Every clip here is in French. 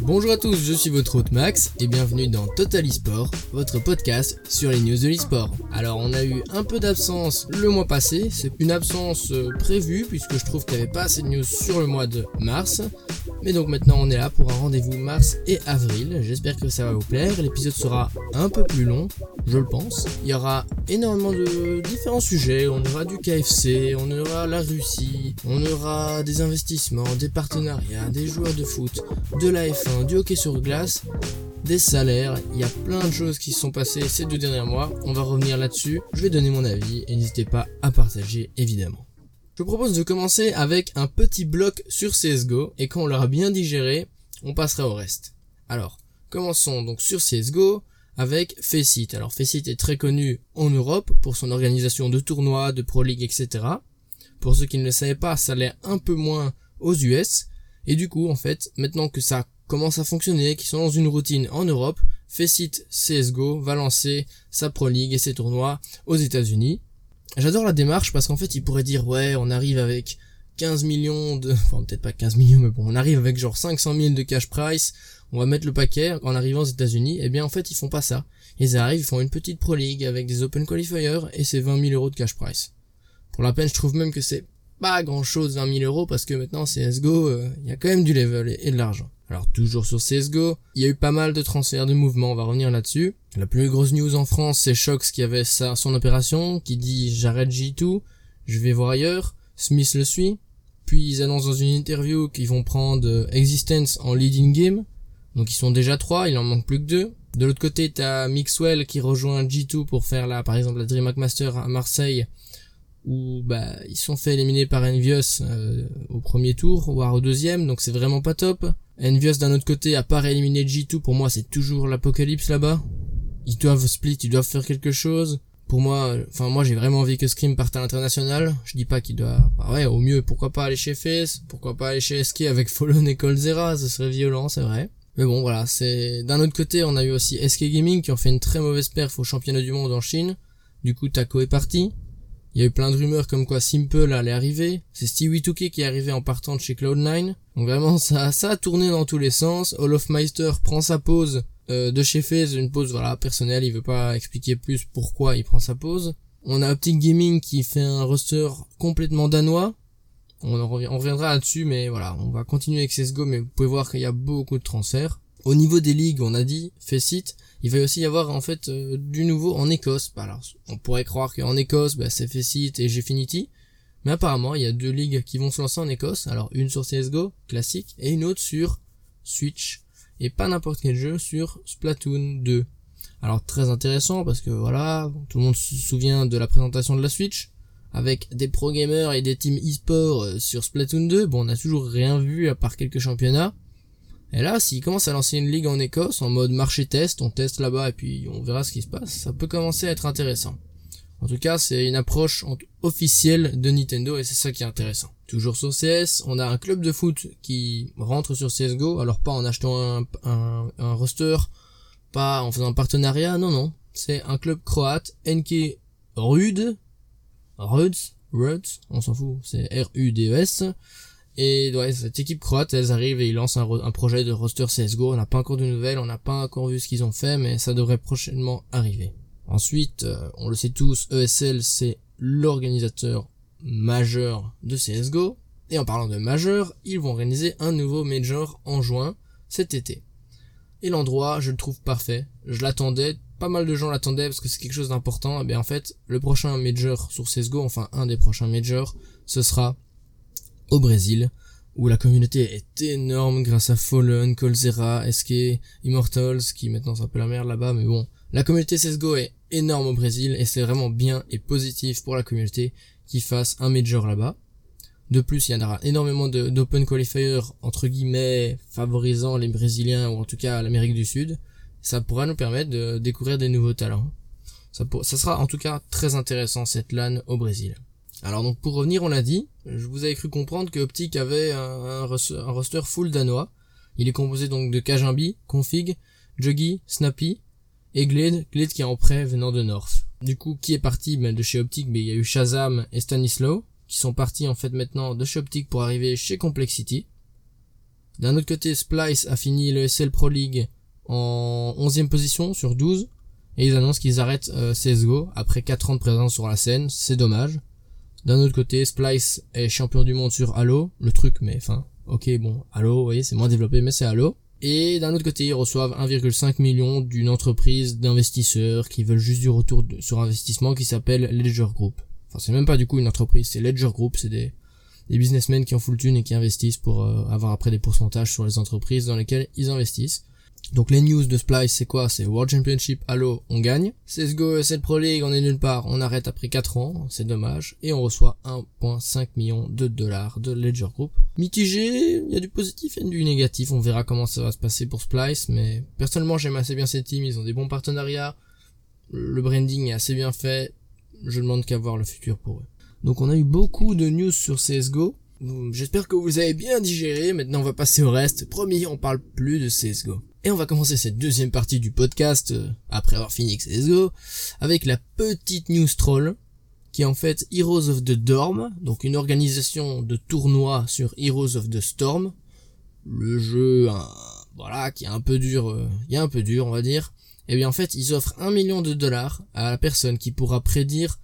Bonjour à tous, je suis votre hôte Max et bienvenue dans Total eSport, votre podcast sur les news de l'eSport. Alors on a eu un peu d'absence le mois passé, c'est une absence euh, prévue puisque je trouve qu'il n'y avait pas assez de news sur le mois de mars. Mais donc maintenant on est là pour un rendez-vous mars et avril, j'espère que ça va vous plaire, l'épisode sera un peu plus long, je le pense. Il y aura énormément de différents sujets, on aura du KFC, on aura la Russie, on aura des investissements, des partenariats, des joueurs de foot, de la F1, du hockey sur glace, des salaires, il y a plein de choses qui se sont passées ces deux derniers mois, on va revenir là-dessus, je vais donner mon avis et n'hésitez pas à partager évidemment. Je vous propose de commencer avec un petit bloc sur CSGO et quand on l'aura bien digéré, on passera au reste. Alors, commençons donc sur CSGO avec Faceit. Alors Faceit est très connu en Europe pour son organisation de tournois, de Pro League, etc. Pour ceux qui ne le savaient pas, ça l'est un peu moins aux US. Et du coup, en fait, maintenant que ça commence à fonctionner, qu'ils sont dans une routine en Europe, Faceit CSGO va lancer sa Pro League et ses tournois aux États-Unis. J'adore la démarche parce qu'en fait, il pourrait dire ouais, on arrive avec 15 millions de, enfin peut-être pas 15 millions, mais bon, on arrive avec genre 500 000 de cash price, on va mettre le paquet en arrivant aux États-Unis. Eh bien, en fait, ils font pas ça. Ils arrivent, ils font une petite pro league avec des open qualifiers et c'est 20 000 euros de cash price. Pour la peine, je trouve même que c'est pas grand chose 20 000 euros parce que maintenant CSGO, euh, il y a quand même du level et de l'argent. Alors toujours sur CSGO, il y a eu pas mal de transferts de mouvements, on va revenir là-dessus. La plus grosse news en France, c'est Shox qui avait sa, son opération, qui dit j'arrête G2, je vais voir ailleurs, Smith le suit, puis ils annoncent dans une interview qu'ils vont prendre euh, Existence en leading game, donc ils sont déjà trois, il en manque plus que deux. De l'autre côté, t'as Mixwell qui rejoint G2 pour faire là, par exemple la DreamHack Master à Marseille, où bah ils sont fait éliminer par Envious euh, au premier tour, voire au deuxième, donc c'est vraiment pas top. Envious d'un autre côté, à part éliminer G2, pour moi c'est toujours l'apocalypse là-bas. Ils doivent split, ils doivent faire quelque chose. Pour moi, enfin moi j'ai vraiment envie que Scream parte à l'international. Je dis pas qu'il doit, bah ouais, au mieux pourquoi pas aller chez Face, pourquoi pas aller chez SK avec Fallen et Colzera, ce serait violent, c'est vrai. Mais bon voilà, c'est d'un autre côté on a eu aussi SK Gaming qui ont fait une très mauvaise perf au championnat du monde en Chine. Du coup Taco est parti. Il y a eu plein de rumeurs comme quoi Simple allait arriver. C'est Stewie Touquet qui est arrivé en partant de chez Cloud9. Donc vraiment, ça, ça a tourné dans tous les sens. Meister prend sa pause euh, de chez FaZe, une pause voilà personnelle. Il veut pas expliquer plus pourquoi il prend sa pause. On a Optic Gaming qui fait un roster complètement danois. On, en revient, on reviendra là-dessus, mais voilà, on va continuer avec CSGO, mais vous pouvez voir qu'il y a beaucoup de transferts. Au niveau des ligues, on a dit, Faceit, il va aussi y avoir en fait euh, du nouveau en Écosse. Bah, alors, on pourrait croire qu'en Écosse, bah, c'est Faceit et Gfinity. Mais apparemment, il y a deux ligues qui vont se lancer en Écosse. Alors, une sur CSGO, classique, et une autre sur Switch. Et pas n'importe quel jeu, sur Splatoon 2. Alors, très intéressant, parce que voilà, tout le monde se souvient de la présentation de la Switch. Avec des pro gamers et des teams e-sport euh, sur Splatoon 2. Bon, on n'a toujours rien vu à part quelques championnats. Et là, s'il commence à lancer une ligue en Écosse en mode marché test, on teste là-bas et puis on verra ce qui se passe, ça peut commencer à être intéressant. En tout cas, c'est une approche officielle de Nintendo et c'est ça qui est intéressant. Toujours sur CS, on a un club de foot qui rentre sur CSGO, alors pas en achetant un, roster, pas en faisant un partenariat, non non. C'est un club croate, NK Rud, Ruds, Ruds, on s'en fout, c'est R-U-D-E-S, et ouais, cette équipe croate, elles arrivent et ils lancent un, projet de roster CSGO. On n'a pas encore de nouvelles, on n'a pas encore vu ce qu'ils ont fait, mais ça devrait prochainement arriver. Ensuite, euh, on le sait tous, ESL c'est l'organisateur majeur de CSGO. Et en parlant de majeur, ils vont organiser un nouveau major en juin cet été. Et l'endroit, je le trouve parfait. Je l'attendais, pas mal de gens l'attendaient parce que c'est quelque chose d'important. Et bien en fait, le prochain major sur CSGO, enfin un des prochains majors, ce sera au Brésil, où la communauté est énorme grâce à Fallen, Colzera, SK, Immortals, qui maintenant s'appelle la merde là-bas, mais bon. La communauté CSGO est énorme au Brésil, et c'est vraiment bien et positif pour la communauté qui fasse un major là-bas. De plus, il y en aura énormément d'open qualifiers, entre guillemets, favorisant les Brésiliens, ou en tout cas l'Amérique du Sud. Ça pourra nous permettre de découvrir des nouveaux talents. Ça, ça sera en tout cas très intéressant cette LAN au Brésil. Alors donc pour revenir, on l'a dit, je vous avais cru comprendre que Optic avait un, roster full danois. Il est composé donc de Kajimbi, Config, Juggy, Snappy et Glade, Glade qui est en prêt venant de North. Du coup, qui est parti? Ben, de chez Optic Mais il y a eu Shazam et Stanislaw qui sont partis en fait maintenant de chez Optic pour arriver chez Complexity. D'un autre côté, Splice a fini le SL Pro League en 11e position sur 12 et ils annoncent qu'ils arrêtent euh, CSGO après 4 ans de présence sur la scène, c'est dommage. D'un autre côté, Splice est champion du monde sur Halo, le truc mais enfin, ok bon, Halo, vous voyez, c'est moins développé mais c'est Halo. Et d'un autre côté, ils reçoivent 1,5 million d'une entreprise d'investisseurs qui veulent juste du retour sur investissement qui s'appelle Ledger Group. Enfin, c'est même pas du coup une entreprise, c'est Ledger Group, c'est des, businessmen qui ont full thune et qui investissent pour euh, avoir après des pourcentages sur les entreprises dans lesquelles ils investissent. Donc les news de Splice c'est quoi? C'est World Championship Halo, on gagne. CSGO cette Pro League, on est nulle part, on arrête après 4 ans, c'est dommage. Et on reçoit 1.5 million de dollars de Ledger Group. Mitigé, il y a du positif et du négatif, on verra comment ça va se passer pour Splice, mais personnellement j'aime assez bien cette team, ils ont des bons partenariats, le branding est assez bien fait, je demande qu'à voir le futur pour eux. Donc on a eu beaucoup de news sur CSGO. J'espère que vous avez bien digéré, maintenant on va passer au reste. Promis, on parle plus de CSGO. Et on va commencer cette deuxième partie du podcast, euh, après avoir fini CSGO, avec la petite news troll, qui est en fait Heroes of the Dorm, donc une organisation de tournois sur Heroes of the Storm. Le jeu, voilà, qui est un peu dur, euh, il est un peu dur, on va dire. Et bien en fait, ils offrent un million de dollars à la personne qui pourra prédire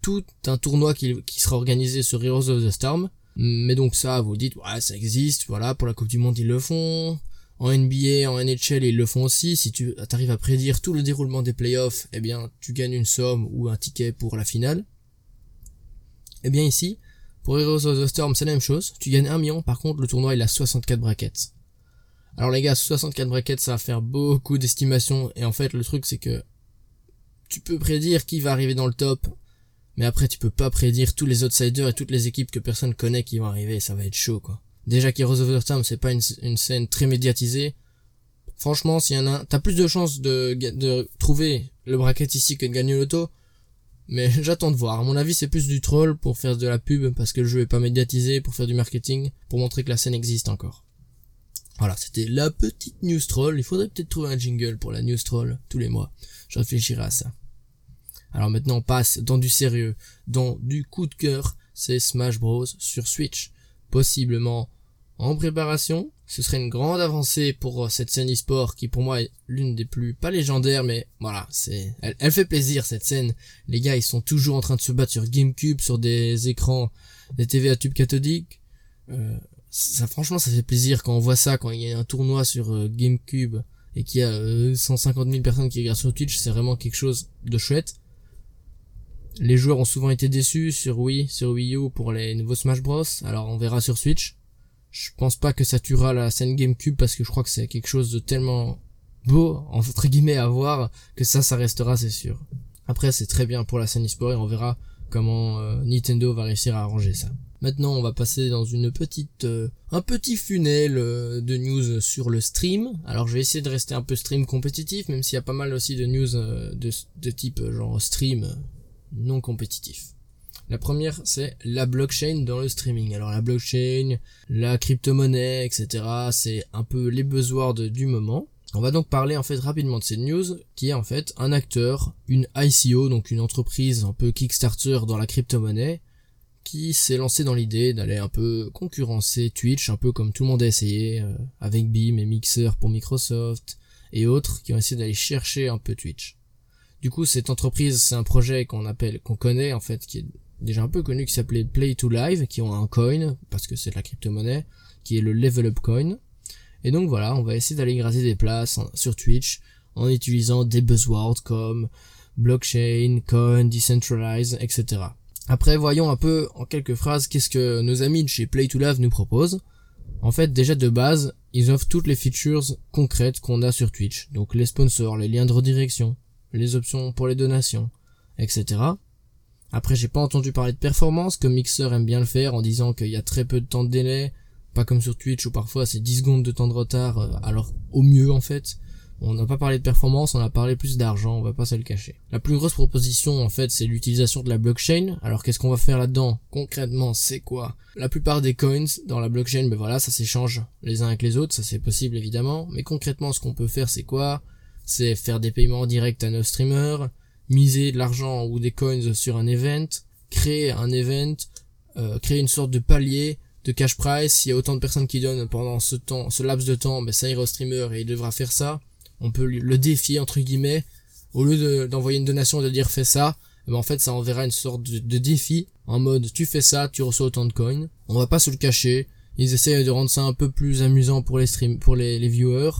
tout un tournoi qui, sera organisé sur Heroes of the Storm. Mais donc ça, vous dites, ouais, ça existe, voilà, pour la Coupe du Monde ils le font. En NBA, en NHL, ils le font aussi. Si tu arrives à prédire tout le déroulement des playoffs, eh bien, tu gagnes une somme ou un ticket pour la finale. Eh bien ici, pour Heroes of the Storm, c'est la même chose. Tu gagnes un million, par contre, le tournoi il a 64 brackets. Alors les gars, 64 brackets, ça va faire beaucoup d'estimations. Et en fait, le truc, c'est que tu peux prédire qui va arriver dans le top. Mais après, tu peux pas prédire tous les outsiders et toutes les équipes que personne connaît qui vont arriver. Ça va être chaud, quoi. Déjà qu'Heroes of the Storm, c'est pas une, scène très médiatisée. Franchement, s'il y en a, t'as plus de chances de, trouver le bracket ici que de gagner l'auto. Mais j'attends de voir. À mon avis, c'est plus du troll pour faire de la pub parce que le jeu est pas médiatisé, pour faire du marketing, pour montrer que la scène existe encore. Voilà, c'était la petite news troll. Il faudrait peut-être trouver un jingle pour la news troll tous les mois. Je réfléchirai à ça. Alors maintenant on passe dans du sérieux, dans du coup de cœur, c'est Smash Bros sur Switch. Possiblement en préparation, ce serait une grande avancée pour euh, cette scène e-sport qui pour moi est l'une des plus pas légendaires mais voilà, c'est elle, elle, fait plaisir cette scène. Les gars, ils sont toujours en train de se battre sur GameCube sur des écrans des TV à tube cathodique. Euh, ça franchement ça fait plaisir quand on voit ça quand il y a un tournoi sur euh, GameCube et qu'il y a 150 euh, 000 personnes qui regardent sur Twitch, c'est vraiment quelque chose de chouette. Les joueurs ont souvent été déçus sur Wii, sur Wii U pour les nouveaux Smash Bros. Alors on verra sur Switch. Je pense pas que ça tuera la scène GameCube parce que je crois que c'est quelque chose de tellement beau, entre guillemets, à voir, que ça, ça restera, c'est sûr. Après, c'est très bien pour la scène e-sport et on verra comment euh, Nintendo va réussir à arranger ça. Maintenant, on va passer dans une petite, euh, un petit funnel euh, de news sur le stream. Alors, je vais essayer de rester un peu stream compétitif, même s'il y a pas mal aussi de news de, de type genre stream non compétitif. La première, c'est la blockchain dans le streaming. Alors la blockchain, la crypto-monnaie, etc. C'est un peu les buzzwords du moment. On va donc parler en fait rapidement de cette news qui est en fait un acteur, une ICO, donc une entreprise un peu Kickstarter dans la crypto-monnaie, qui s'est lancé dans l'idée d'aller un peu concurrencer Twitch, un peu comme tout le monde a essayé, euh, avec Beam et Mixer pour Microsoft et autres qui ont essayé d'aller chercher un peu Twitch. Du coup, cette entreprise, c'est un projet qu'on appelle, qu'on connaît en fait, qui est déjà un peu connu, qui s'appelait Play to Live, qui ont un coin, parce que c'est de la crypto-monnaie, qui est le Level Up Coin. Et donc voilà, on va essayer d'aller gratter des places sur Twitch en utilisant des buzzwords comme blockchain, coin, decentralize, etc. Après, voyons un peu en quelques phrases qu'est-ce que nos amis de chez Play to Live nous proposent. En fait, déjà de base, ils offrent toutes les features concrètes qu'on a sur Twitch. Donc les sponsors, les liens de redirection, les options pour les donations, etc. Après, j'ai pas entendu parler de performance, comme Mixer aime bien le faire en disant qu'il y a très peu de temps de délai, pas comme sur Twitch où parfois c'est 10 secondes de temps de retard, euh, alors au mieux en fait. On n'a pas parlé de performance, on a parlé plus d'argent, on va pas se le cacher. La plus grosse proposition en fait c'est l'utilisation de la blockchain. Alors qu'est-ce qu'on va faire là-dedans? Concrètement c'est quoi? La plupart des coins dans la blockchain, ben voilà, ça s'échange les uns avec les autres, ça c'est possible évidemment. Mais concrètement ce qu'on peut faire c'est quoi? C'est faire des paiements directs à nos streamers, miser de l'argent ou des coins sur un event, créer un event, euh, créer une sorte de palier de cash price. S'il y a autant de personnes qui donnent pendant ce temps, ce laps de temps, ben ça ira au streamer et il devra faire ça. On peut le défier entre guillemets. Au lieu d'envoyer une donation et de dire fais ça, ben en fait ça enverra une sorte de, de, défi en mode tu fais ça, tu reçois autant de coins. On va pas se le cacher. Ils essayent de rendre ça un peu plus amusant pour les stream, pour les, les viewers.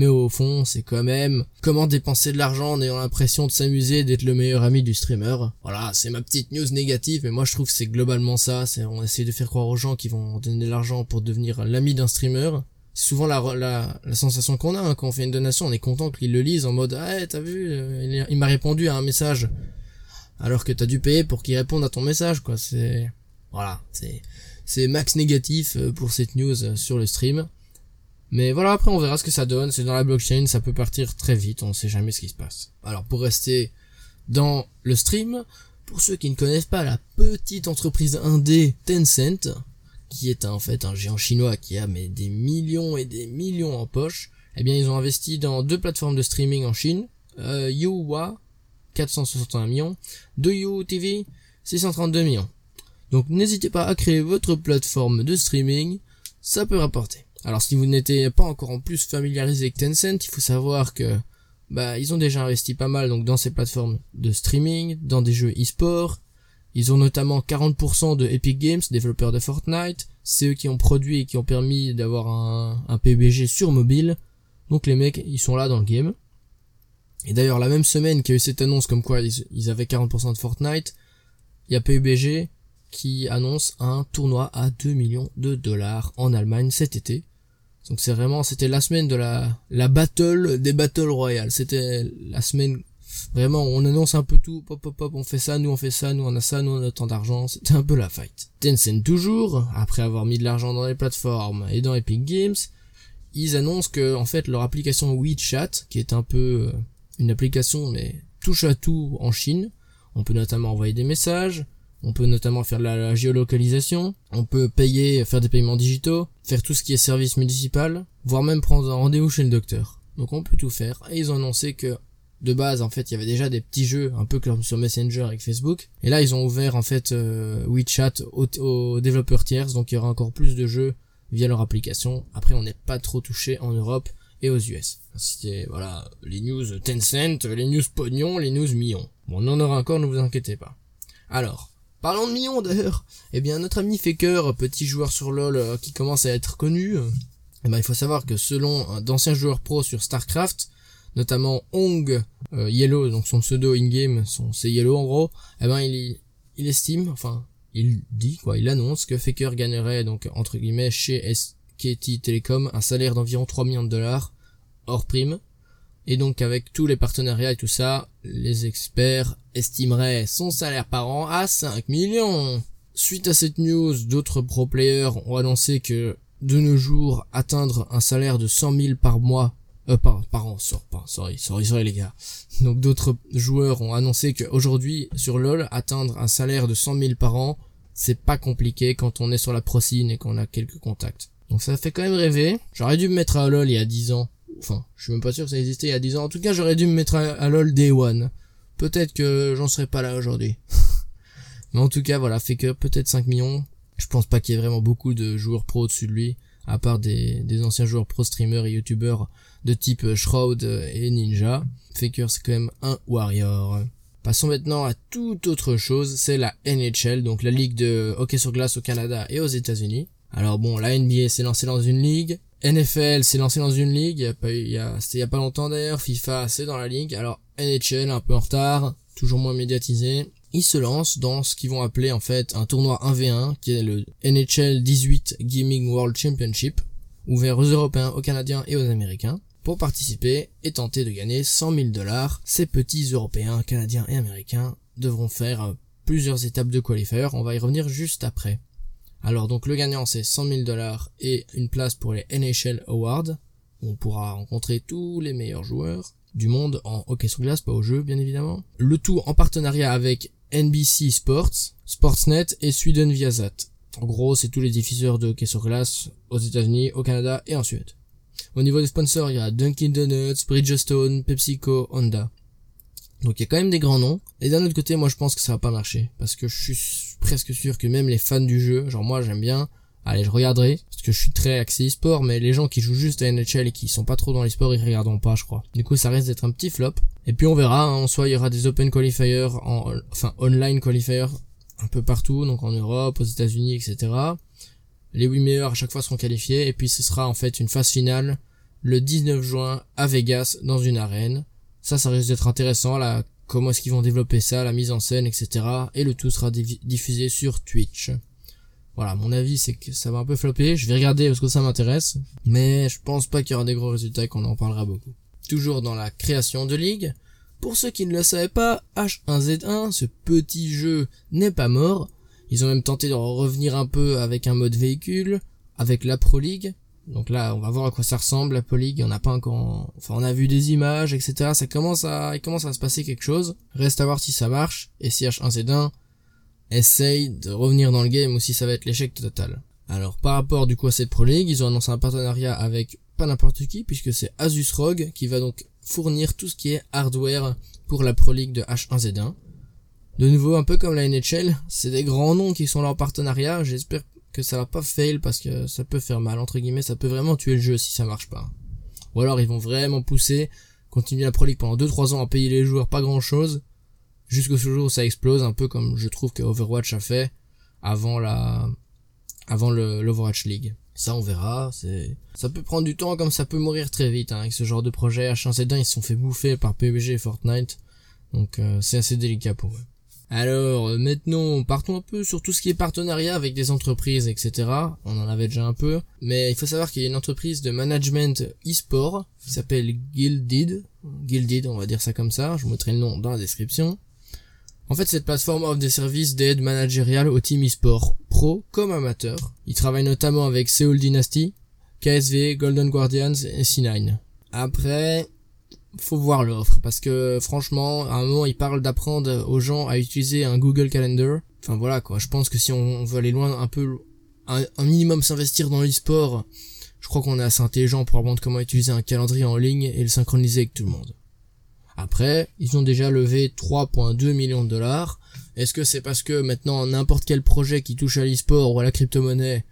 Mais au fond, c'est quand même comment dépenser de l'argent en ayant l'impression de s'amuser, d'être le meilleur ami du streamer. Voilà, c'est ma petite news négative, mais moi je trouve que c'est globalement ça. C'est on essaie de faire croire aux gens qui vont donner de l'argent pour devenir l'ami d'un streamer. C'est souvent la, la, la sensation qu'on a hein, quand on fait une donation, on est content qu'ils le lisent en mode ah t'as vu, euh, il, m'a répondu à un message, alors que t'as dû payer pour qu'il réponde à ton message quoi. C'est voilà, c'est c'est max négatif euh, pour cette news euh, sur le stream. Mais voilà, après on verra ce que ça donne. C'est dans la blockchain, ça peut partir très vite, on sait jamais ce qui se passe. Alors pour rester dans le stream, pour ceux qui ne connaissent pas la petite entreprise indé Tencent, qui est en fait un géant chinois qui a mais des millions et des millions en poche, eh bien ils ont investi dans deux plateformes de streaming en Chine, euh, Youwa 461 millions, Douyu TV 632 millions. Donc n'hésitez pas à créer votre plateforme de streaming, ça peut rapporter. Alors si vous n'étiez pas encore en plus familiarisé avec Tencent, il faut savoir que bah ils ont déjà investi pas mal donc dans ces plateformes de streaming, dans des jeux e-sport. Ils ont notamment 40% de Epic Games, développeurs de Fortnite. C'est eux qui ont produit et qui ont permis d'avoir un, PUBG sur mobile. Donc les mecs, ils sont là dans le game. Et d'ailleurs, la même semaine qu'il y a eu cette annonce comme quoi ils, ils avaient 40% de Fortnite, il y a PUBG qui annonce un tournoi à 2 millions de dollars en Allemagne cet été. Donc c'est vraiment, c'était la semaine de la, la battle des battle royales. C'était la semaine, vraiment, on annonce un peu tout, pop pop pop, on fait ça, nous on fait ça, nous on a ça, nous on a tant d'argent. C'était un peu la fight. Tencent toujours, après avoir mis de l'argent dans les plateformes et dans Epic Games, ils annoncent que, en fait, leur application WeChat, qui est un peu euh, une application mais touche à tout en Chine, on peut notamment envoyer des messages, on peut notamment faire de la, géolocalisation, on peut payer, faire des paiements digitaux, faire tout ce qui est service municipal, voire même prendre un rendez-vous chez le docteur. Donc on peut tout faire. Et ils ont annoncé que de base en fait il y avait déjà des petits jeux un peu comme sur Messenger avec Facebook. Et là ils ont ouvert en fait euh, WeChat aux, développeurs tiers, donc il y aura encore plus de jeux via leur application. Après on n'est pas trop touché en Europe et aux US. C'était voilà les news Tencent, les news pognon, les news millions. Bon on en aura encore, ne vous inquiétez pas. Alors, Parlons de millions d'ailleurs. Eh bien, notre ami Faker, petit joueur sur LoL euh, qui commence à être connu, euh, eh ben, il faut savoir que selon d'anciens joueurs pro sur StarCraft, notamment Ong euh, Yellow, donc son pseudo in-game, c'est Yellow en gros, eh ben il, il estime, enfin il dit quoi, il annonce que Faker gagnerait donc entre guillemets chez SKT Telecom un salaire d'environ 3 millions de dollars hors prime et donc avec tous les partenariats et tout ça, les experts estimeraient son salaire par an à 5 millions. Suite à cette news, d'autres pro players ont annoncé que de nos jours, atteindre un salaire de 100 000 par mois, euh, par, par an, pas, sorry, sorry, sorry les gars. Donc d'autres joueurs ont annoncé qu'aujourd'hui, sur LoL, atteindre un salaire de 100 000 par an, c'est pas compliqué quand on est sur la procine et qu'on a quelques contacts. Donc ça fait quand même rêver. J'aurais dû me mettre à LoL il y a 10 ans Enfin, je suis même pas sûr que ça existait il y a 10 ans. En tout cas, j'aurais dû me mettre à, LOL Day One. Peut-être que j'en serais pas là aujourd'hui. Mais en tout cas, voilà, fait que peut-être 5 millions. Je pense pas qu'il y ait vraiment beaucoup de joueurs pro au-dessus de lui, à part des, des anciens joueurs pro streamers et youtubeurs de type Shroud et Ninja. Faker c'est quand même un warrior. Passons maintenant à toute autre chose, c'est la NHL, donc la ligue de hockey sur glace au Canada et aux États-Unis. Alors bon, la NBA s'est lancée dans une ligue, NFL s'est lancé dans une ligue, il y pas c'était il a pas longtemps d'ailleurs, FIFA c'est dans la ligue, alors NHL un peu en retard, toujours moins médiatisé, ils se lancent dans ce qu'ils vont appeler en fait un tournoi 1v1 qui est le NHL 18 Gaming World Championship, ouvert aux Européens, aux Canadiens et aux Américains. Pour participer et tenter de gagner 100 000 dollars, ces petits Européens, Canadiens et Américains devront faire plusieurs étapes de qualifier, on va y revenir juste après. Alors donc le gagnant c'est 100 000 dollars et une place pour les NHL Awards. On pourra rencontrer tous les meilleurs joueurs du monde en hockey sur glace, pas au jeu bien évidemment. Le tout en partenariat avec NBC Sports, Sportsnet et Sweden Viasat. En gros, c'est tous les diffuseurs de hockey sur glace aux États-Unis, au Canada et en Suède. Au niveau des sponsors, il y a Dunkin' Donuts, Bridgestone, PepsiCo, Honda. Donc il y a quand même des grands noms. Et d'un autre côté, moi je pense que ça va pas marcher. Parce que je suis presque sûr que même les fans du jeu, genre moi j'aime bien Allez, je regarderai, parce que je suis très axé e-sport, mais les gens qui jouent juste à NHL et qui sont pas trop dans l'e-sport, ils regarderont pas, je crois. Du coup, ça risque d'être un petit flop. Et puis on verra, hein, en soit il y aura des open qualifiers, en, enfin online qualifiers, un peu partout, donc en Europe, aux États-Unis, etc. Les 8 meilleurs à chaque fois seront qualifiés, et puis ce sera en fait une phase finale le 19 juin à Vegas, dans une arène. Ça, ça risque d'être intéressant, là, comment est-ce qu'ils vont développer ça, la mise en scène, etc. Et le tout sera diffusé sur Twitch. Voilà, mon avis c'est que ça va un peu flopper. Je vais regarder parce que ça m'intéresse, mais je pense pas qu'il y aura des gros résultats et qu'on en parlera beaucoup. Toujours dans la création de ligue. Pour ceux qui ne le savaient pas, H1Z1, ce petit jeu n'est pas mort. Ils ont même tenté de revenir un peu avec un mode véhicule, avec la Pro League. Donc là, on va voir à quoi ça ressemble, la League. On n'a pas encore, enfin, on a vu des images, etc. Ça commence à, il commence à se passer quelque chose. Reste à voir si ça marche et si H1Z1 essaye de revenir dans le game ou si ça va être l'échec total. Alors par rapport du coup à cette Pro ils ont annoncé un partenariat avec pas n'importe qui puisque c'est Asus ROG qui va donc fournir tout ce qui est hardware pour la Pro League de H1Z1. De nouveau, un peu comme la NHL, c'est des grands noms qui sont là en partenariat. J'espère que ça va pas fail parce que ça peut faire mal entre guillemets, ça peut vraiment tuer le jeu si ça marche pas. Ou alors ils vont vraiment pousser, continuer la Pro League pendant 2-3 ans à payer les joueurs pas grand chose jusqu'au jour où ça explose, un peu comme je trouve que Overwatch a fait avant la, avant l'Overwatch League. Ça, on verra. C'est, ça peut prendre du temps, comme ça peut mourir très vite. Hein, avec ce genre de projet, H1Z1 ils se sont fait bouffer par PUBG et Fortnite, donc euh, c'est assez délicat pour eux. Alors euh, maintenant, partons un peu sur tout ce qui est partenariat avec des entreprises, etc. On en avait déjà un peu, mais il faut savoir qu'il y a une entreprise de management e-sport qui s'appelle Guilded. Guilded, on va dire ça comme ça. Je vous mettrai le nom dans la description. En fait, cette plateforme offre des services d'aide managériale au team e-sport, pro comme amateur. Ils travaillent notamment avec Seoul Dynasty, KSV, Golden Guardians et C9. Après, faut voir l'offre parce que franchement, à un moment, ils parlent d'apprendre aux gens à utiliser un Google Calendar. Enfin voilà quoi, je pense que si on veut aller loin un peu, un, minimum s'investir dans l'e-sport, je crois qu'on est assez intelligent pour apprendre comment utiliser un calendrier en ligne et le synchroniser avec tout le monde. Après, ils ont déjà levé 3.2 millions de dollars. Est-ce que c'est parce que maintenant n'importe quel projet qui touche à l'e-sport ou à la crypto-monnaie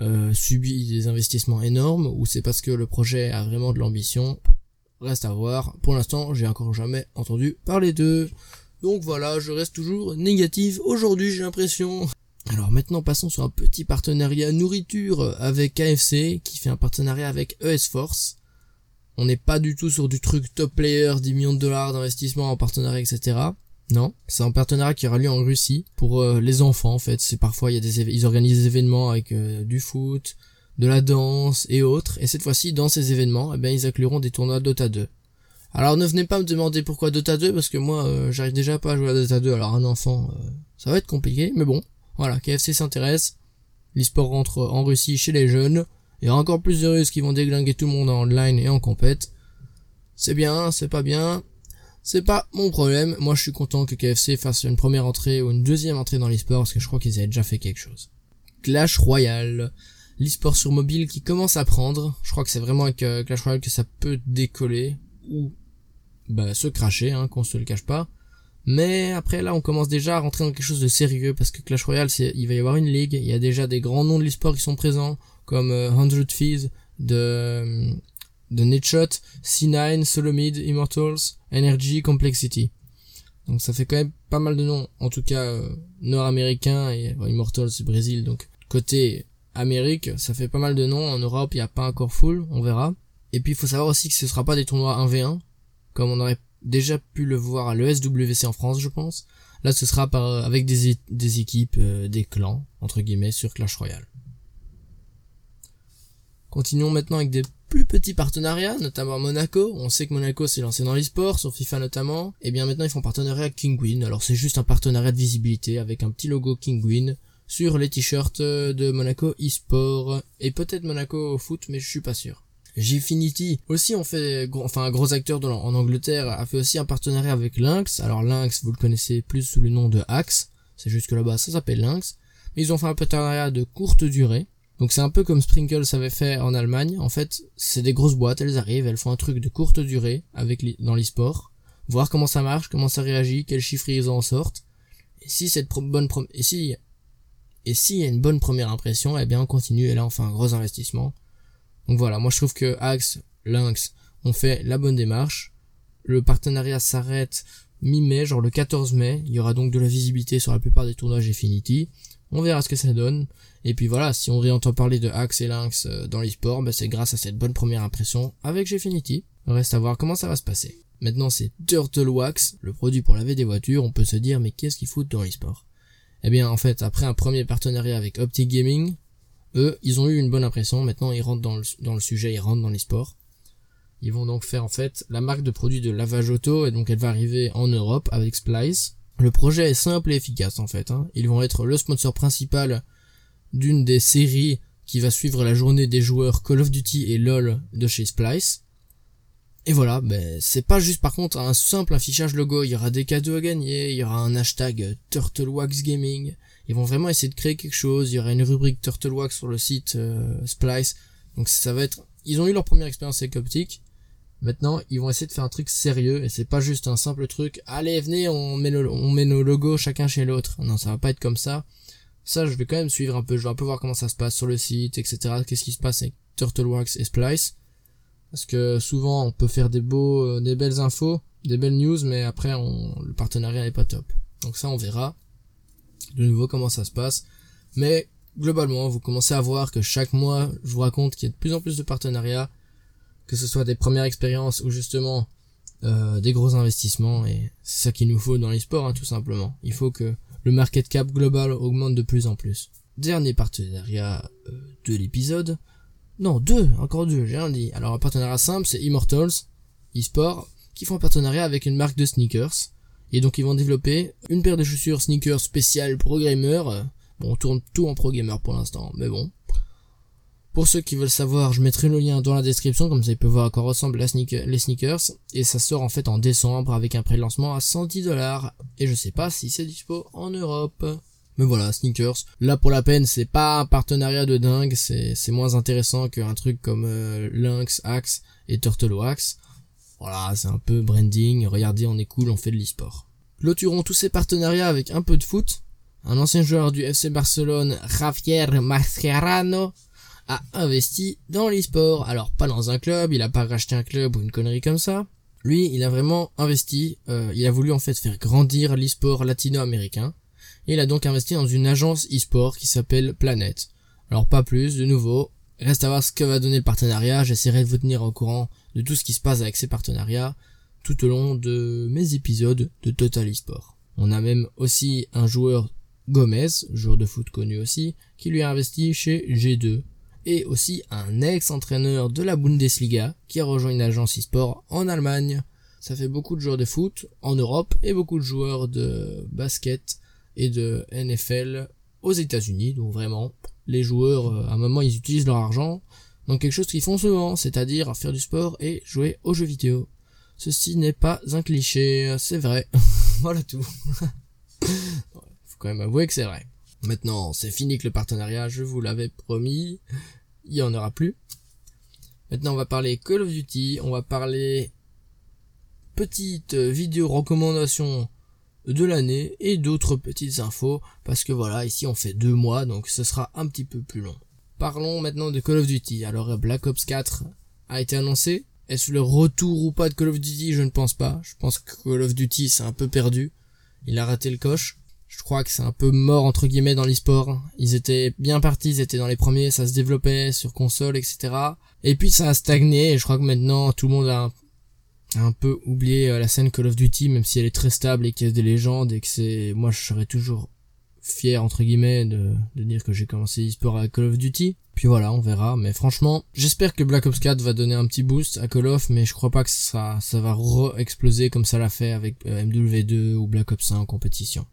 euh, subit des investissements énormes ou c'est parce que le projet a vraiment de l'ambition Reste à voir. Pour l'instant, j'ai encore jamais entendu parler d'eux. Donc voilà, je reste toujours négative aujourd'hui, j'ai l'impression. Alors maintenant, passons sur un petit partenariat nourriture avec KFC qui fait un partenariat avec ES Force. On n'est pas du tout sur du truc top player, 10 millions de dollars d'investissement en partenariat, etc. Non, c'est un partenariat qui aura lieu en Russie pour euh, les enfants en fait. C'est parfois il y a des ils organisent des événements avec euh, du foot, de la danse et autres. Et cette fois-ci, dans ces événements, eh ben ils incluront des tournois Dota 2. Alors ne venez pas me demander pourquoi Dota 2 parce que moi euh, j'arrive déjà pas à jouer à Dota 2. Alors un enfant, ça va être compliqué, mais bon, voilà, KFC s'intéresse. L'e-sport rentre en Russie chez les jeunes. Il y a encore plus de Russes qui vont déglinguer tout le monde en online et en compète. C'est bien, c'est pas bien. C'est pas mon problème. Moi, je suis content que KFC fasse une première entrée ou une deuxième entrée dans l'e-sport parce que je crois qu'ils avaient déjà fait quelque chose. Clash Royale. L'e-sport sur mobile qui commence à prendre. Je crois que c'est vraiment avec euh, Clash Royale que ça peut décoller ou bah, se cracher, hein, qu'on se le cache pas. Mais après là, on commence déjà à rentrer dans quelque chose de sérieux parce que Clash Royale, il va y avoir une ligue. Il y a déjà des grands noms de l'e-sport qui sont présents comme euh, 100 Fees de, de Netshot, C9, Solomid, Immortals, Energy, Complexity. Donc ça fait quand même pas mal de noms, en tout cas euh, nord-américains et Immortals c'est Brésil, donc côté Amérique, ça fait pas mal de noms. En Europe, il n'y a pas encore full, on verra. Et puis il faut savoir aussi que ce sera pas des tournois 1v1, comme on aurait déjà pu le voir à l'ESWC en France, je pense. Là, ce sera avec des, équipes, euh, des clans, entre guillemets, sur Clash Royale. Continuons maintenant avec des plus petits partenariats, notamment Monaco. On sait que Monaco s'est lancé dans l'e-sport, sur FIFA notamment. Et bien maintenant ils font partenariat avec Kinguin. Alors c'est juste un partenariat de visibilité avec un petit logo Kinguin sur les t-shirts de Monaco e-sport et peut-être Monaco foot, mais je suis pas sûr. Gfinity aussi on fait enfin un gros acteur en Angleterre a fait aussi un partenariat avec Lynx. Alors Lynx vous le connaissez plus sous le nom de Axe, c'est juste que là-bas ça s'appelle Lynx. Mais ils ont fait un partenariat de courte durée donc c'est un peu comme Sprinkles avait fait en Allemagne. En fait, c'est des grosses boîtes, elles arrivent, elles font un truc de courte durée avec dans l'e-sport, voir comment ça marche, comment ça réagit, quels chiffres ils en sortent. Et si cette bonne et si Et s'il y a une bonne première impression, eh bien on continue et là on fait un gros investissement. Donc voilà, moi je trouve que Axe, Lynx ont fait la bonne démarche. Le partenariat s'arrête mi-mai, genre le 14 mai. Il y aura donc de la visibilité sur la plupart des tournois Gfinity. On verra ce que ça donne. Et puis voilà, si on réentend parler de Axe et Lynx euh, dans l'e-sport, bah, c'est grâce à cette bonne première impression avec Gfinity. Reste à voir comment ça va se passer. Maintenant c'est Turtle Wax, le produit pour laver des voitures. On peut se dire mais qu'est-ce qu'ils foutent dans l'e-sport? Eh bien en fait, après un premier partenariat avec Optic Gaming, eux, ils ont eu une bonne impression. Maintenant ils rentrent dans le, sujet, ils rentrent dans l'e-sport. Ils vont donc faire en fait la marque de produits de lavage auto et donc elle va arriver en Europe avec Splice. Le projet est simple et efficace en fait. Hein. Ils vont être le sponsor principal d'une des séries qui va suivre la journée des joueurs Call of Duty et LoL de chez Splice. Et voilà, ben c'est pas juste par contre un simple affichage logo, il y aura des cadeaux à gagner, il y aura un hashtag TurtleWax Gaming. Ils vont vraiment essayer de créer quelque chose, il y aura une rubrique TurtleWax sur le site euh, Splice. Donc ça va être ils ont eu leur première expérience avec Optic. Maintenant, ils vont essayer de faire un truc sérieux et c'est pas juste un simple truc. Allez, venez, on met, on met nos logos chacun chez l'autre. Non, ça va pas être comme ça. Ça, je vais quand même suivre un peu. Je vais un peu voir comment ça se passe sur le site, etc. Qu'est-ce qui se passe avec TurtleWax et Splice. Parce que souvent, on peut faire des beaux, euh, des belles infos, des belles news, mais après, le partenariat n'est pas top. Donc ça, on verra de nouveau comment ça se passe. Mais globalement, vous commencez à voir que chaque mois, je vous raconte qu'il y a de plus en plus de partenariats, que ce soit des premières expériences ou justement euh, des gros investissements, et c'est ça qu'il nous faut dans les sports, hein, tout simplement. Il faut que le market cap global augmente de plus en plus. Dernier partenariat euh, de l'épisode. Non, deux, encore deux, j'ai rien dit. Alors un partenariat simple, c'est Immortals, eSport, qui font un partenariat avec une marque de sneakers. Et donc ils vont développer une paire de chaussures sneakers spéciales pro gamers Bon, on tourne tout en pro gamer pour l'instant, mais bon. Pour ceux qui veulent savoir, je mettrai le lien dans la description, comme ça ils peuvent voir à quoi ressemblent les sneakers. Et ça sort en fait en décembre avec un pré-lancement à 110 dollars. Et je sais pas si c'est dispo en Europe. Mais voilà, sneakers. Là pour la peine, c'est pas un partenariat de dingue, c'est, moins intéressant qu'un truc comme euh, Lynx, Axe et Turtle Wax. Voilà, c'est un peu branding, regardez on est cool, on fait de l'e-sport. Clôturons tous ces partenariats avec un peu de foot. Un ancien joueur du FC Barcelone, Javier Mascherano, a investi dans l'e-sport. Alors pas dans un club, il a pas racheté un club ou une connerie comme ça. Lui, il a vraiment investi, euh, il a voulu en fait faire grandir l'e-sport latino-américain. Il a donc investi dans une agence e-sport qui s'appelle Planet. Alors pas plus, de nouveau, reste à voir ce que va donner le partenariat, j'essaierai de vous tenir au courant de tout ce qui se passe avec ces partenariats tout au long de mes épisodes de Total e-sport. On a même aussi un joueur Gomez, joueur de foot connu aussi, qui lui a investi chez G2, et aussi un ex-entraîneur de la Bundesliga qui a rejoint une agence e-sport en Allemagne. Ça fait beaucoup de joueurs de foot en Europe et beaucoup de joueurs de basket et de NFL aux États-Unis. Donc vraiment, les joueurs, euh, à un moment, ils utilisent leur argent dans quelque chose qu'ils font souvent, c'est-à-dire faire du sport et jouer aux jeux vidéo. Ceci n'est pas un cliché, c'est vrai. voilà tout. quand même avouer que c'est vrai. Maintenant, c'est fini que le partenariat, je vous l'avais promis. Il y en aura plus. Maintenant, on va parler Call of Duty, on va parler petite vidéo recommandation de l'année et d'autres petites infos parce que voilà, ici on fait deux mois donc ce sera un petit peu plus long. Parlons maintenant de Call of Duty. Alors Black Ops 4 a été annoncé. Est-ce le retour ou pas de Call of Duty? Je ne pense pas. Je pense que Call of Duty c'est un peu perdu. Il a raté le coche je crois que c'est un peu mort entre guillemets dans l'e-sport. Ils étaient bien partis, ils étaient dans les premiers, ça se développait sur console, etc. Et puis ça a stagné et je crois que maintenant tout le monde a un, peu oublié euh, la scène Call of Duty, même si elle est très stable et qu'il y a des légendes et que c'est, moi je serais toujours fier entre guillemets de, de dire que j'ai commencé l'e-sport avec Call of Duty. Puis voilà, on verra. Mais franchement, j'espère que Black Ops 4 va donner un petit boost à Call of, mais je crois pas que ça, ça va re-exploser comme ça l'a fait avec euh, MW2 ou Black Ops 1 en compétition.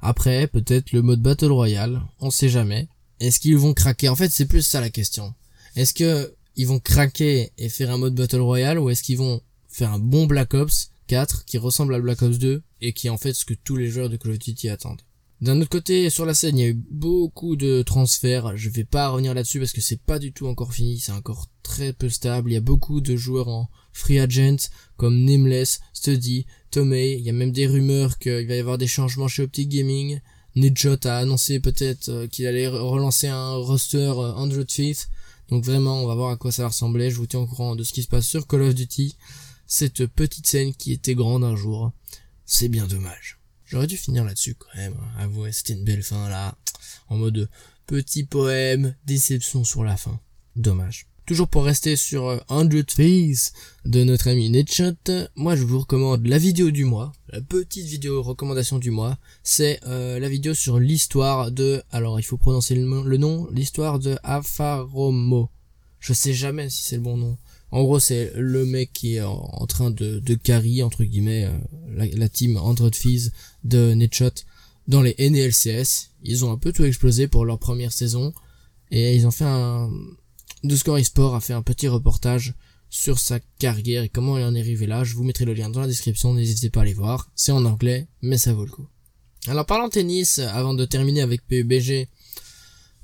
Après, peut-être le mode Battle Royale, on sait jamais. Est-ce qu'ils vont craquer? En fait, c'est plus ça la question. Est-ce que ils vont craquer et faire un mode Battle Royale ou est-ce qu'ils vont faire un bon Black Ops 4 qui ressemble à Black Ops 2 et qui est en fait ce que tous les joueurs de Call of Duty attendent d'un autre côté, sur la scène, il y a eu beaucoup de transferts. Je vais pas revenir là-dessus parce que c'est pas du tout encore fini. C'est encore très peu stable. Il y a beaucoup de joueurs en free agent comme Nameless, Study, Tomei. Il y a même des rumeurs qu'il va y avoir des changements chez Optic Gaming. Nedshot a annoncé peut-être euh, qu'il allait relancer un roster 100 Feet. Donc vraiment, on va voir à quoi ça va ressembler. Je vous tiens au courant de ce qui se passe sur Call of Duty. Cette petite scène qui était grande un jour. C'est bien dommage. J'aurais dû finir là-dessus quand même. Hein. Avouez, c'était une belle fin là. En mode petit poème, déception sur la fin. Dommage. Toujours pour rester sur 100 euh, Face de notre ami Netshot, moi je vous recommande la vidéo du mois, la petite vidéo recommandation du mois, c'est euh, la vidéo sur l'histoire de, alors il faut prononcer le, nom, l'histoire de Afaromo. Je sais jamais si c'est le bon nom. En gros c'est le mec qui est en, train de, de carry, entre guillemets, euh, la, team 100 Fees de Netshot dans les NLCS. Ils ont un peu tout explosé pour leur première saison et ils ont fait un de Score eSport a fait un petit reportage sur sa carrière et comment il en est arrivé là. Je vous mettrai le lien dans la description, n'hésitez pas à aller voir. C'est en anglais, mais ça vaut le coup. Alors parlant tennis, avant de terminer avec PUBG,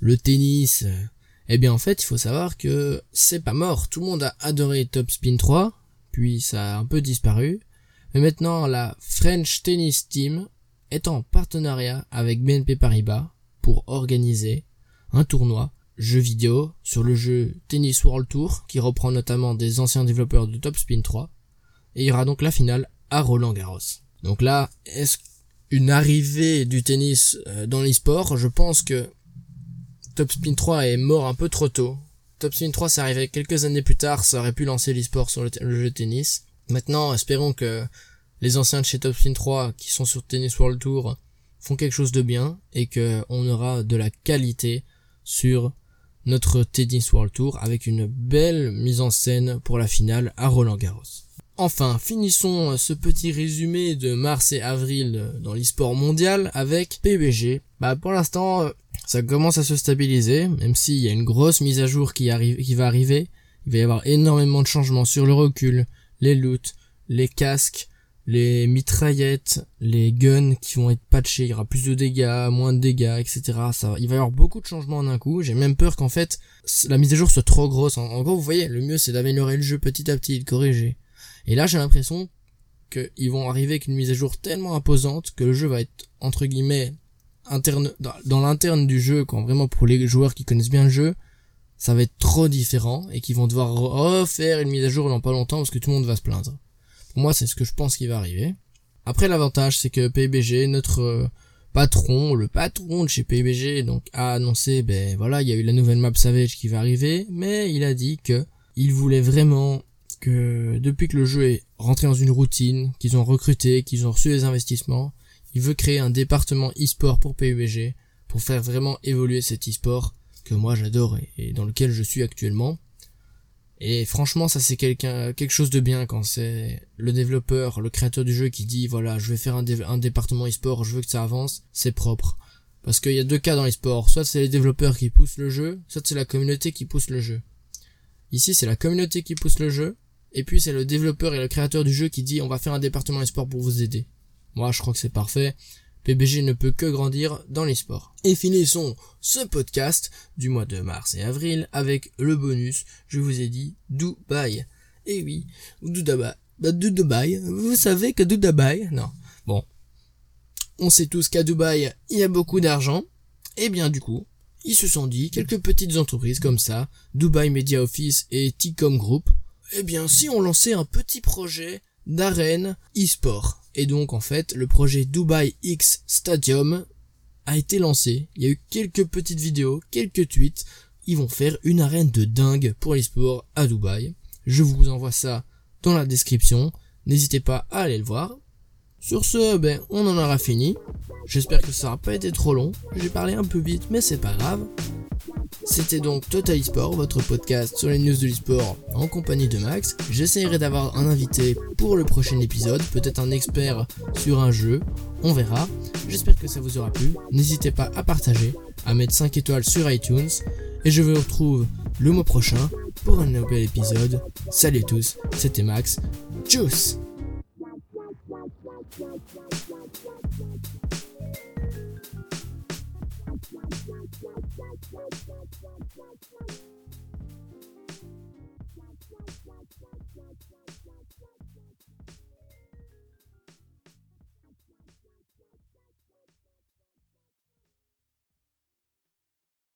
le tennis, eh bien en fait il faut savoir que c'est pas mort. Tout le monde a adoré Top Spin 3, puis ça a un peu disparu. Mais maintenant la French Tennis Team est en partenariat avec BNP Paribas pour organiser un tournoi jeux vidéo sur le jeu Tennis World Tour qui reprend notamment des anciens développeurs de Top Spin 3 et il y aura donc la finale à Roland Garros. Donc là, est-ce une arrivée du tennis euh, dans l'e-sport? Je pense que Top Spin 3 est mort un peu trop tôt. Top Spin 3 c'est arrivé quelques années plus tard, ça aurait pu lancer l'e-sport sur le, jeu de tennis. Maintenant, espérons que les anciens de chez Top Spin 3 qui sont sur Tennis World Tour font quelque chose de bien et que on aura de la qualité sur notre Tennis World Tour avec une belle mise en scène pour la finale à Roland Garros. Enfin, finissons ce petit résumé de mars et avril dans l'e-sport mondial avec PUBG. Bah pour l'instant, ça commence à se stabiliser, même s'il y a une grosse mise à jour qui arrive, qui va arriver. Il va y avoir énormément de changements sur le recul, les loots, les casques, les mitraillettes, les guns qui vont être patchés, il y aura plus de dégâts, moins de dégâts, etc. Ça, il va y avoir beaucoup de changements en un coup. J'ai même peur qu'en fait la mise à jour soit trop grosse. En, gros, vous voyez, le mieux c'est d'améliorer le jeu petit à petit, de corriger. Et là, j'ai l'impression qu'ils vont arriver avec une mise à jour tellement imposante que le jeu va être entre guillemets interne dans, l'interne du jeu, quand vraiment pour les joueurs qui connaissent bien le jeu, ça va être trop différent et qu'ils vont devoir refaire une mise à jour dans pas longtemps parce que tout le monde va se plaindre. Pour moi, c'est ce que je pense qui va arriver. Après, l'avantage, c'est que PUBG, notre euh, patron, le patron de chez PUBG, donc, a annoncé, ben voilà, il y a eu la nouvelle map Savage qui va arriver, mais il a dit que il voulait vraiment que depuis que le jeu est rentré dans une routine, qu'ils ont recruté, qu'ils ont reçu des investissements, il veut créer un département e-sport pour PUBG pour faire vraiment évoluer cet e-sport que moi j'adore et dans lequel je suis actuellement. Et franchement, ça c'est quelqu'un, quelque chose de bien quand c'est le développeur, le créateur du jeu qui dit voilà, je vais faire un, un département e-sport, je veux que ça avance, c'est propre. Parce qu'il y a deux cas dans l'e-sport, soit c'est les développeurs qui poussent le jeu, soit c'est la communauté qui pousse le jeu. Ici, c'est la communauté qui pousse le jeu, et puis c'est le développeur et le créateur du jeu qui dit on va faire un département e-sport pour vous aider. Moi, je crois que c'est parfait. PBG ne peut que grandir dans les sports. Et finissons ce podcast du mois de mars et avril avec le bonus, je vous ai dit Dubaï. Et oui, Dubaï. Bah, Dubaï, vous savez que Dubaï, non. Bon. On sait tous qu'à Dubaï, il y a beaucoup d'argent. Et bien du coup, ils se sont dit, quelques petites entreprises comme ça, Dubai Media Office et Ticom Group, eh bien si on lançait un petit projet d'arène e-sport. Et donc en fait, le projet Dubai X Stadium a été lancé. Il y a eu quelques petites vidéos, quelques tweets. Ils vont faire une arène de dingue pour l'e-sport à Dubaï. Je vous envoie ça dans la description. N'hésitez pas à aller le voir. Sur ce, ben, on en aura fini. J'espère que ça n'a pas été trop long. J'ai parlé un peu vite, mais c'est pas grave. C'était donc Total eSport, votre podcast sur les news de l'eSport en compagnie de Max. J'essaierai d'avoir un invité pour le prochain épisode, peut-être un expert sur un jeu, on verra. J'espère que ça vous aura plu. N'hésitez pas à partager, à mettre 5 étoiles sur iTunes. Et je vous retrouve le mois prochain pour un nouvel épisode. Salut tous, c'était Max. Tchuss